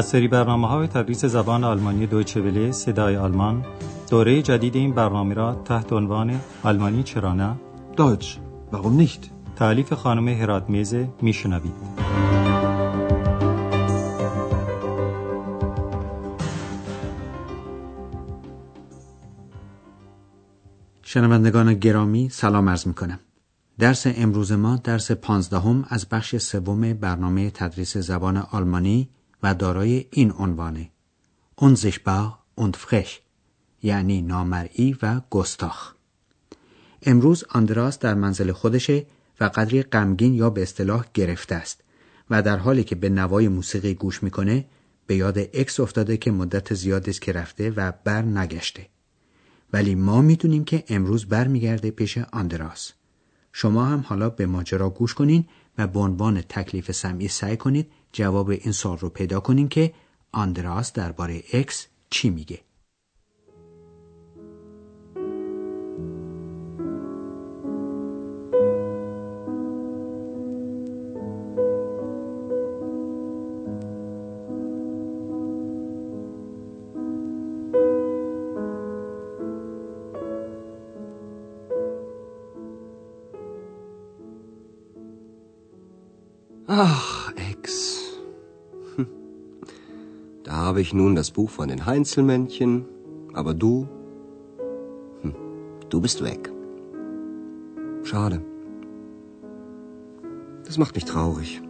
از سری برنامه های تدریس زبان آلمانی دویچه وله صدای آلمان دوره جدید این برنامه را تحت عنوان آلمانی چرا نه Deutsch. Warum nicht? تعلیف خانم هرات میزه میشنوید شنوندگان گرامی سلام عرض می کنم. درس امروز ما درس پانزدهم از بخش سوم برنامه تدریس زبان آلمانی و دارای این عنوانه. Unsichtbar und frech یعنی نامرئی و گستاخ. امروز آندراس در منزل خودشه و قدری غمگین یا به اصطلاح گرفته است و در حالی که به نوای موسیقی گوش می‌کنه به یاد اکس افتاده که مدت زیادی است که رفته و بر نگشته. ولی ما می‌دونیم که امروز برمیگرده پیش آندراس. شما هم حالا به ماجرا گوش کنین و به عنوان تکلیف سمعی سعی کنید جواب این سال رو پیدا کنین که آندراس درباره اکس چی میگه. Ach, habe ich nun das Buch von den Heinzelmännchen, aber du, hm, du bist weg. Schade. Das macht mich traurig.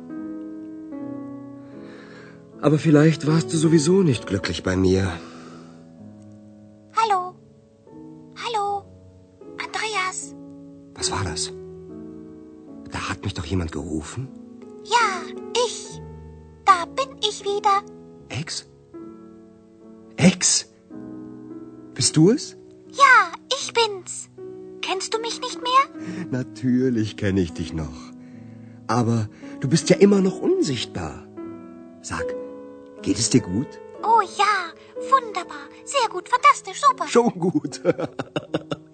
Aber vielleicht warst du sowieso nicht glücklich bei mir. Hallo. Hallo. Andreas. Was war das? Da hat mich doch jemand gerufen. Ja, ich. Da bin ich wieder. Ex? Ex? Bist du es? Ja, ich bin's. Kennst du mich nicht mehr? Natürlich kenne ich dich noch. Aber du bist ja immer noch unsichtbar. Sag, geht es dir gut? Oh ja, wunderbar. Sehr gut, fantastisch, super. Schon gut.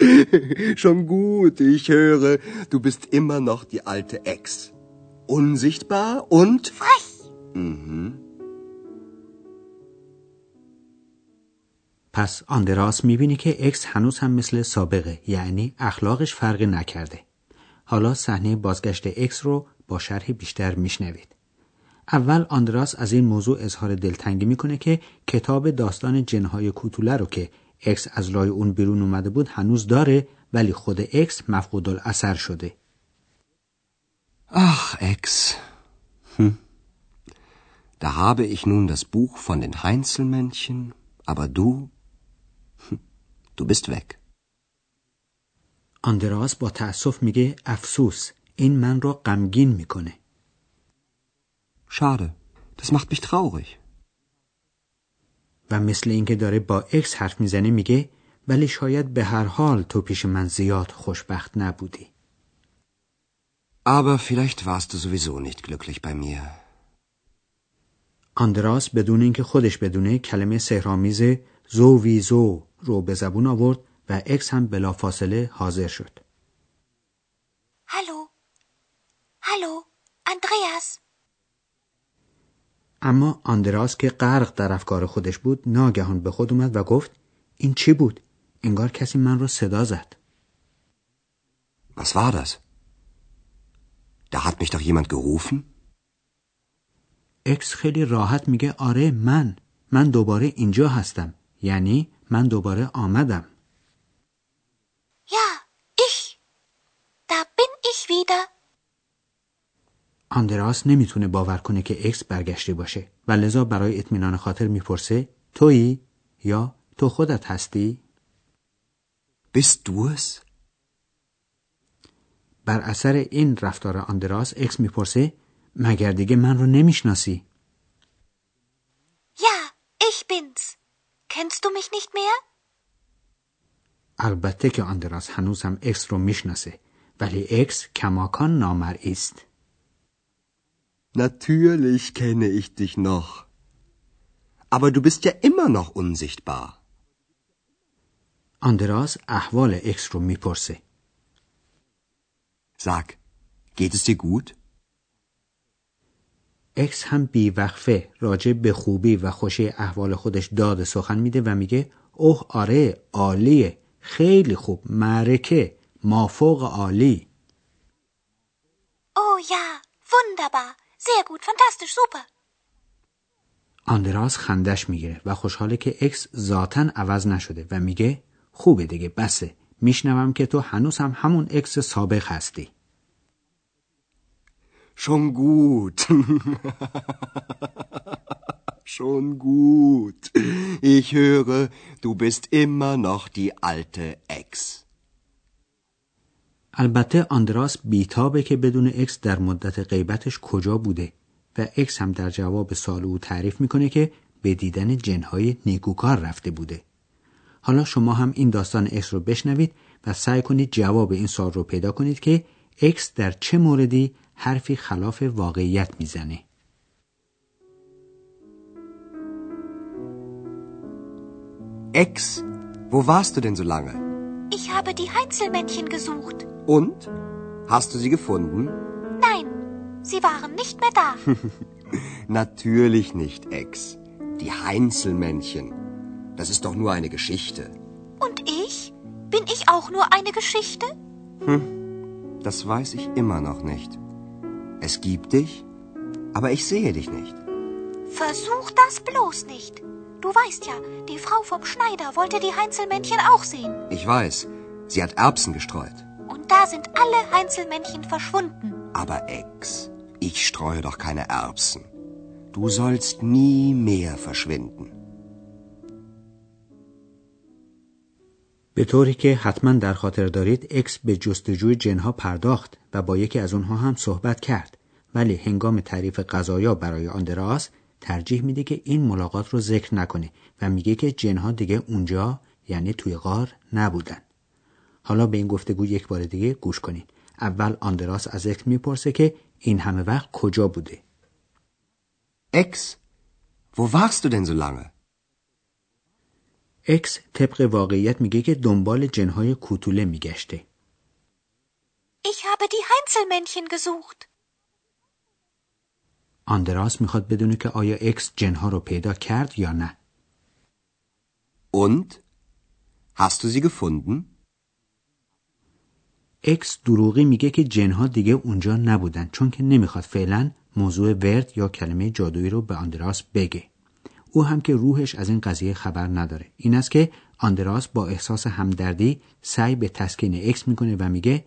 Schon gut, ich höre, du bist immer noch die alte Ex. Unsichtbar und... Frech. Mhm. پس آندراس می‌بینی که اکس هنوز هم مثل سابقه یعنی اخلاقش فرقی نکرده. حالا صحنه بازگشت اکس رو با شرحی بیشتر میشنوید. اول آندراس از این موضوع اظهار دلتنگی می‌کنه که کتاب داستان جنهای کوتوله رو که اکس از لای اون بیرون اومده بود هنوز داره ولی خود اکس مفقود الاثر شده. Ach, Ex. Hm. Da habe ich nun das Buch von den Heinzelmännchen, aber du, du bist weg. آندراس با تأسف میگه افسوس این من رو غمگین می‌کنه. Schade. Das macht mich traurig. و مثل اینکه داره با اکس حرف می‌زنه میگه ولی شاید به هر حال تو پیش من زیاد خوشبخت نبودی. Aber vielleicht warst du sowieso nicht glücklich bei mir. آندراس بدون اینکه خودش بدونه کلمه سحرآمیز sowieso رو به زبون آورد و اکس هم بلافاصله حاضر شد. Hallo. Hallo. Andreas. اما آندراس که غرق در افکار خودش بود ناگهان به خود اومد و گفت این چی بود؟ انگار کسی من رو صدا زد. Was war das? Da hat mich doch jemand gerufen? اکس خیلی راحت میگه آره من من دوباره اینجا هستم یعنی من دوباره آمدم Ja, ich. Da bin ich wieder. آندراس نمی‌تونه باور کنه که اکس برگشته باشه و لذا برای اطمینان خاطر می‌پرسه تویی یا تو خودت هستی Bist du es? بر اثر این رفتار آندراس اکس می‌پرسه مگر دیگه من رو نمی‌شناسی Ja, ich bin's. Kennst du mich nicht mehr? البته که آندراس هنوز هم اکس رو میشناسه ولی اکس کماکان نامرئی است Natürlich kenne ich dich noch. Aber du bist ja immer noch unsichtbar. آندراس احوال اکس رو میپرسه Sag, geht es dir gut? اکس هم بیوقفه راجع به خوبی و خوشی احوال خودش داد سخن میده و میگه اوه آره عالیه خیلی خوب معرکه مافوق عالی Oh ja, wunderbar. Sehr gut, fantastisch, super. آندراس خندش می‌گیره و خوشحاله که اکس ذاتا عوض نشده و میگه خوبه دیگه بسه میشنوم که تو هنوز هم همون اکس سابق هستی Schon gut. Schon gut. Ich höre, du bist immer noch die alte Ex. البته آندراس بیتابه که بدونه اکس در مدت غیبتش کجا بوده و اکس هم در جواب سوال او تعریف می‌کنه که به دیدن جنهای نیکوکار رفته بوده حالا شما هم این داستان اکس رو بشنوید و سعی کنید جواب این سال رو پیدا کنید که اکس در چه موردی حرفی خلاف واقعیت میزنه Ex, wo warst du denn so lange? Ich habe die Heinzelmännchen gesucht. Und? Hast du sie gefunden? Nein, sie waren nicht mehr da. Natürlich nicht, Ex. Die Heinzelmännchen. Das ist doch nur eine Geschichte. Und ich? Bin ich auch nur eine Geschichte? Das weiß ich immer noch nicht. Es gibt dich, aber ich sehe dich nicht. Versuch das bloß nicht. Du weißt ja, die Frau vom Schneider wollte die Heinzelmännchen auch sehen. Ich weiß, sie hat Erbsen gestreut. Und da sind alle Heinzelmännchen verschwunden. Aber Ex, ich streue doch keine Erbsen. Du sollst nie mehr verschwinden. به طوری که حتما در خاطر دارید اکس به جستجوی جنها پرداخت و با یکی از اونها هم صحبت کرد. ولی هنگام تعریف قضایا برای آندراس ترجیح میده که این ملاقات رو ذکر نکنه و میگه که جنها دیگه اونجا یعنی توی غار نبودن. حالا به این گفتگو یک بار دیگه گوش کنید اول آندراس از اکس می‌پرسه که این همه وقت کجا بوده؟ Ex, wo warst du denn so lange? اکس طبق واقعیت میگه که دنبال جنهای کوتوله میگشته Ich habe die Heinzelmännchen gesucht. آندراس می‌خواد بدونه که آیا اکس جنها رو پیدا کرد یا نه Und? Hast du sie gefunden? اکس دروغی میگه که جنها دیگه اونجا نبودن چون که نمی‌خواد فعلا موضوع ورد یا کلمه جادویی رو به آندراس بگه او هم که روحش از این قضیه خبر نداره این است که آندراس با احساس همدردی سعی به تسکین اکس می‌کنه و میگه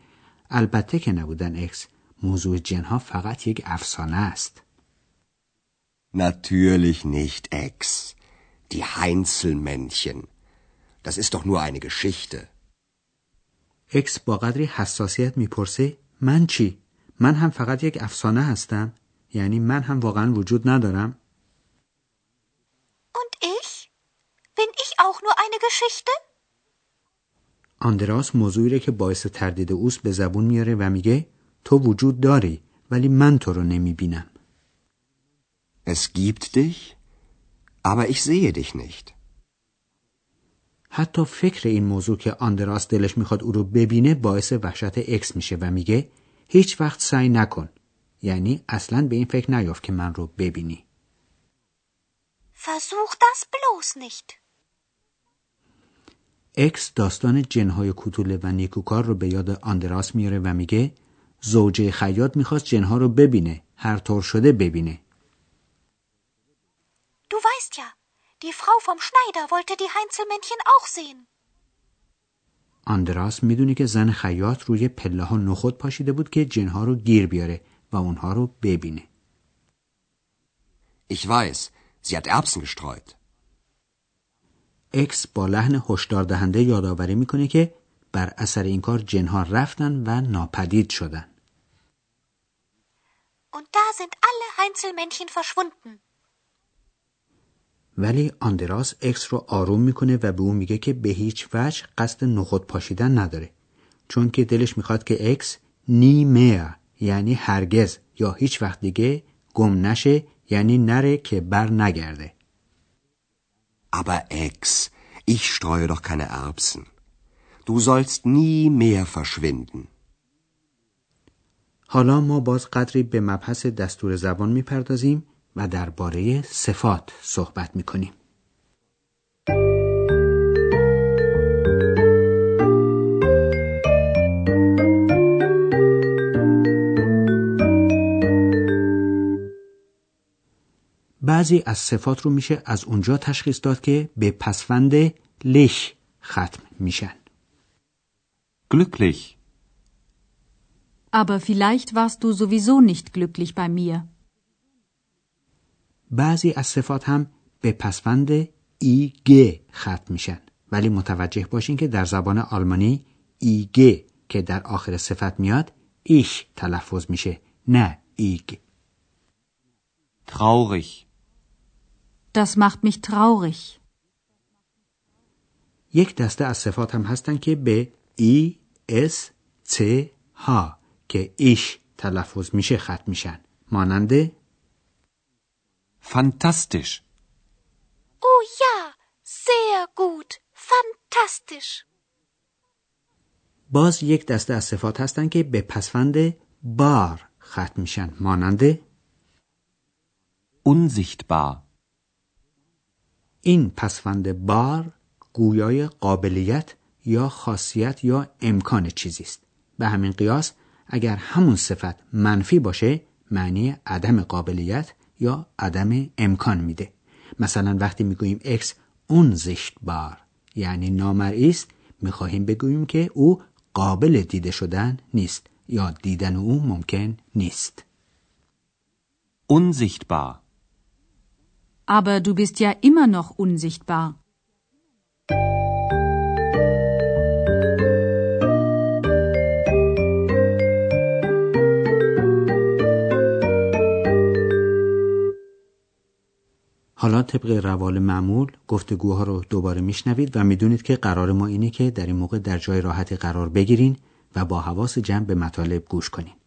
البته که نبودن اکس موضوع جنها فقط یک افسانه است Natürlich nicht, Ex. Die Heinzelmännchen. Das ist doch nur eine Geschichte. اکس با قدری حساسیت می‌پرسه من چی؟ من هم فقط یک افسانه هستم؟ یعنی من هم واقعا وجود ندارم؟ Und ich? Bin ich auch nur eine Geschichte? آندراس موضوعی رو که باعث تردید اوست به زبون میاره و میگه تو وجود داری ولی من تو رو نمی‌بینم Es gibt dich, aber ich sehe dich nicht. حتی فکر این موضوع که آندراس دلش می‌خواد او رو ببینه باعث وحشت اکس میشه و میگه هیچ وقت سعی نکن یعنی اصلا به این فکر نیافت که من رو ببینی Versuch das bloß nicht. اکس داستان جنهای کوتوله و نیکوکار رو به یاد آندراس میاره و میگه زوجه خیاط می‌خواست جنها رو ببینه هر طور شده ببینه Du weißt ja, die Frau vom Schneider wollte die Heinzelmännchen auch sehen. آندراس می‌دونی که زن خیاط روی پله ها نخود پاشیده بود که جنها رو گیر بیاره و اونها رو ببینه Ich weiß, sie hat Erbsen gestreut. اکس با لحن هشدار دهنده یادآوری می‌کنه که بر اثر این کار جنها رفتن و ناپدید شدن. Und da sind alle Heinzelmännchen verschwunden. ولی آندراس اکس رو آروم می‌کنه و به او میگه که به هیچ وجه قصد نخود پاشیدن نداره. چون که دلش می‌خواد که اکس nie mehr یعنی هرگز یا هیچ وقت دیگه گم نشه یعنی نره که بر نگرده. Aber Ex, ich streue doch keine Erbsen. Du sollst nie mehr verschwinden. حالا ما باز قدری به مبحث دستور زبان می‌پردازیم و درباره صفات صحبت می‌کنیم. بعضی از صفات رو میشه از اونجا تشخیص داد که به پسفند لش ختم میشن. Glücklich. Aber vielleicht warst du sowieso nicht glücklich bei mir. بعضی از صفات هم به پسفند گ ختم میشن ولی متوجه باشین که در زبان آلمانی گ که در آخر صفت میاد ایش تلفظ میشه نه ایگ Traurig. Das macht mich traurig. یک دسته از صفات هم هستن که به ای اس ц ها که ایش تلفظ میشه ختم میشن مانند Fantastisch. Oh ja, sehr gut. Fantastisch. باز یک دسته از صفات هستن که به پسفند بار ختم میشن مانند Unsichtbar. این پسفند بار گویای قابلیت یا خاصیت یا امکان چیزی است به همین قیاس اگر همون صفت منفی باشه معنی عدم قابلیت یا عدم امکان میده مثلا وقتی می‌گوییم اکس unsichtbar یعنی نامرئی است می‌خواهیم بگوییم که او قابل دیده شدن نیست یا دیدن او ممکن نیست Unsichtbar. Aber du bist ja immer noch unsichtbar. حالا طبق روال معمول گفتگوها رو دوباره میشنوید و می‌دونید که قرار ما اینه که در این موقع در جای راحتی قرار بگیرین و با حواس جمع به مطالب گوش کنین.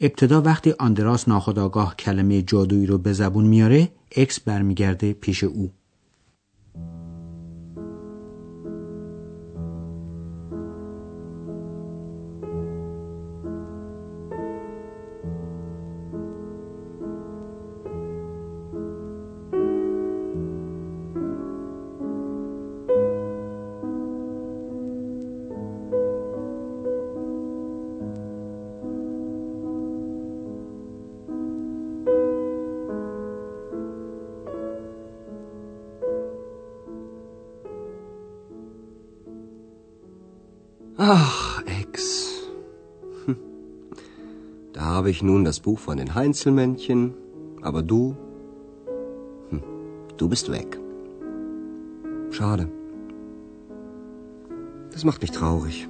ابتدا وقتی آندراس ناخداگاه کلمه جادویی رو به زبون میاره اکس برمیگرده پیش او. Ach, Ex. Hm. Da habe ich nun das Buch von den Heinzelmännchen, aber du, hm, du bist weg. Schade. Das macht mich traurig.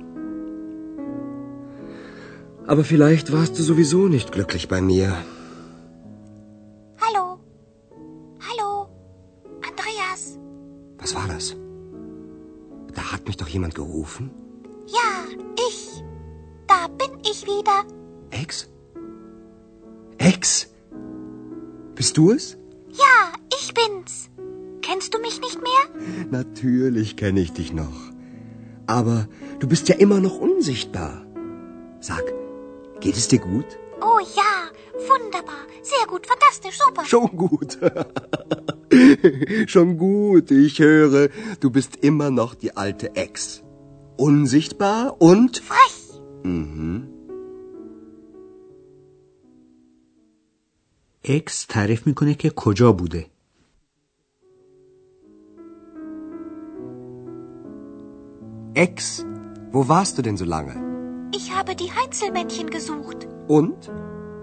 Aber vielleicht warst du sowieso nicht glücklich bei mir. Hallo. Hallo. Andreas. Was war das? Da hat mich doch jemand gerufen. Ich. Da bin ich wieder. Ex? Ex? Bist du es? Ja, ich bin's. Kennst du mich nicht mehr? Natürlich kenne ich dich noch. Aber du bist ja immer noch unsichtbar. Sag, geht es dir gut? Oh ja, wunderbar. Sehr gut, fantastisch, super. Schon gut. Schon gut, ich höre, du bist immer noch die alte Ex Unsichtbar und... Frech. Mhm. اکس تعریف میکنه که کجا بوده Ex, wo warst du denn so lange? Ich habe die Heinzelmännchen gesucht. Und?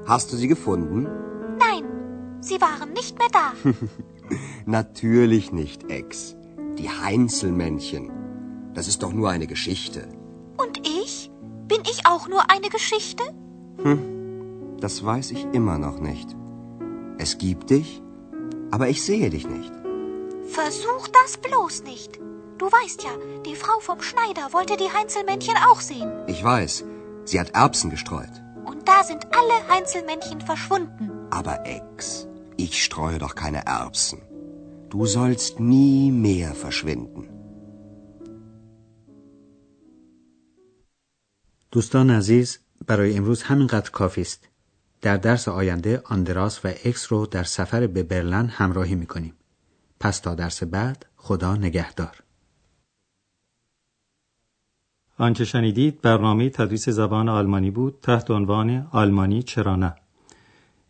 Hast du sie gefunden? Nein, sie waren nicht mehr da. Natürlich nicht, Ex. Die Heinzelmännchen. Das ist doch nur eine Geschichte. Und ich? Bin ich auch nur eine Geschichte? Das weiß ich immer noch nicht. Es gibt dich, aber ich sehe dich nicht. Versuch das bloß nicht. Du weißt ja, die Frau vom Schneider wollte die Heinzelmännchen auch sehen. Ich weiß, sie hat Erbsen gestreut. Und da sind alle Heinzelmännchen verschwunden. Aber Ex, ich streue doch keine Erbsen. Du sollst nie mehr verschwinden. دوستان عزیز برای امروز همینقدر کافی است. در درس آینده آندراس و اکس رو در سفر به برلن همراهی می‌کنیم. پس تا درس بعد خدا نگهدار. آنچه شنیدید برنامه تدریس زبان آلمانی بود تحت عنوان آلمانی چرا نه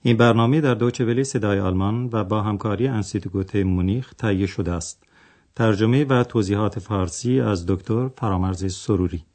این برنامه در دوچه صدای آلمان و با همکاری انسیتگوت مونیخ تهیه شده است ترجمه و توضیحات فارسی از دکتر فرامرز سروری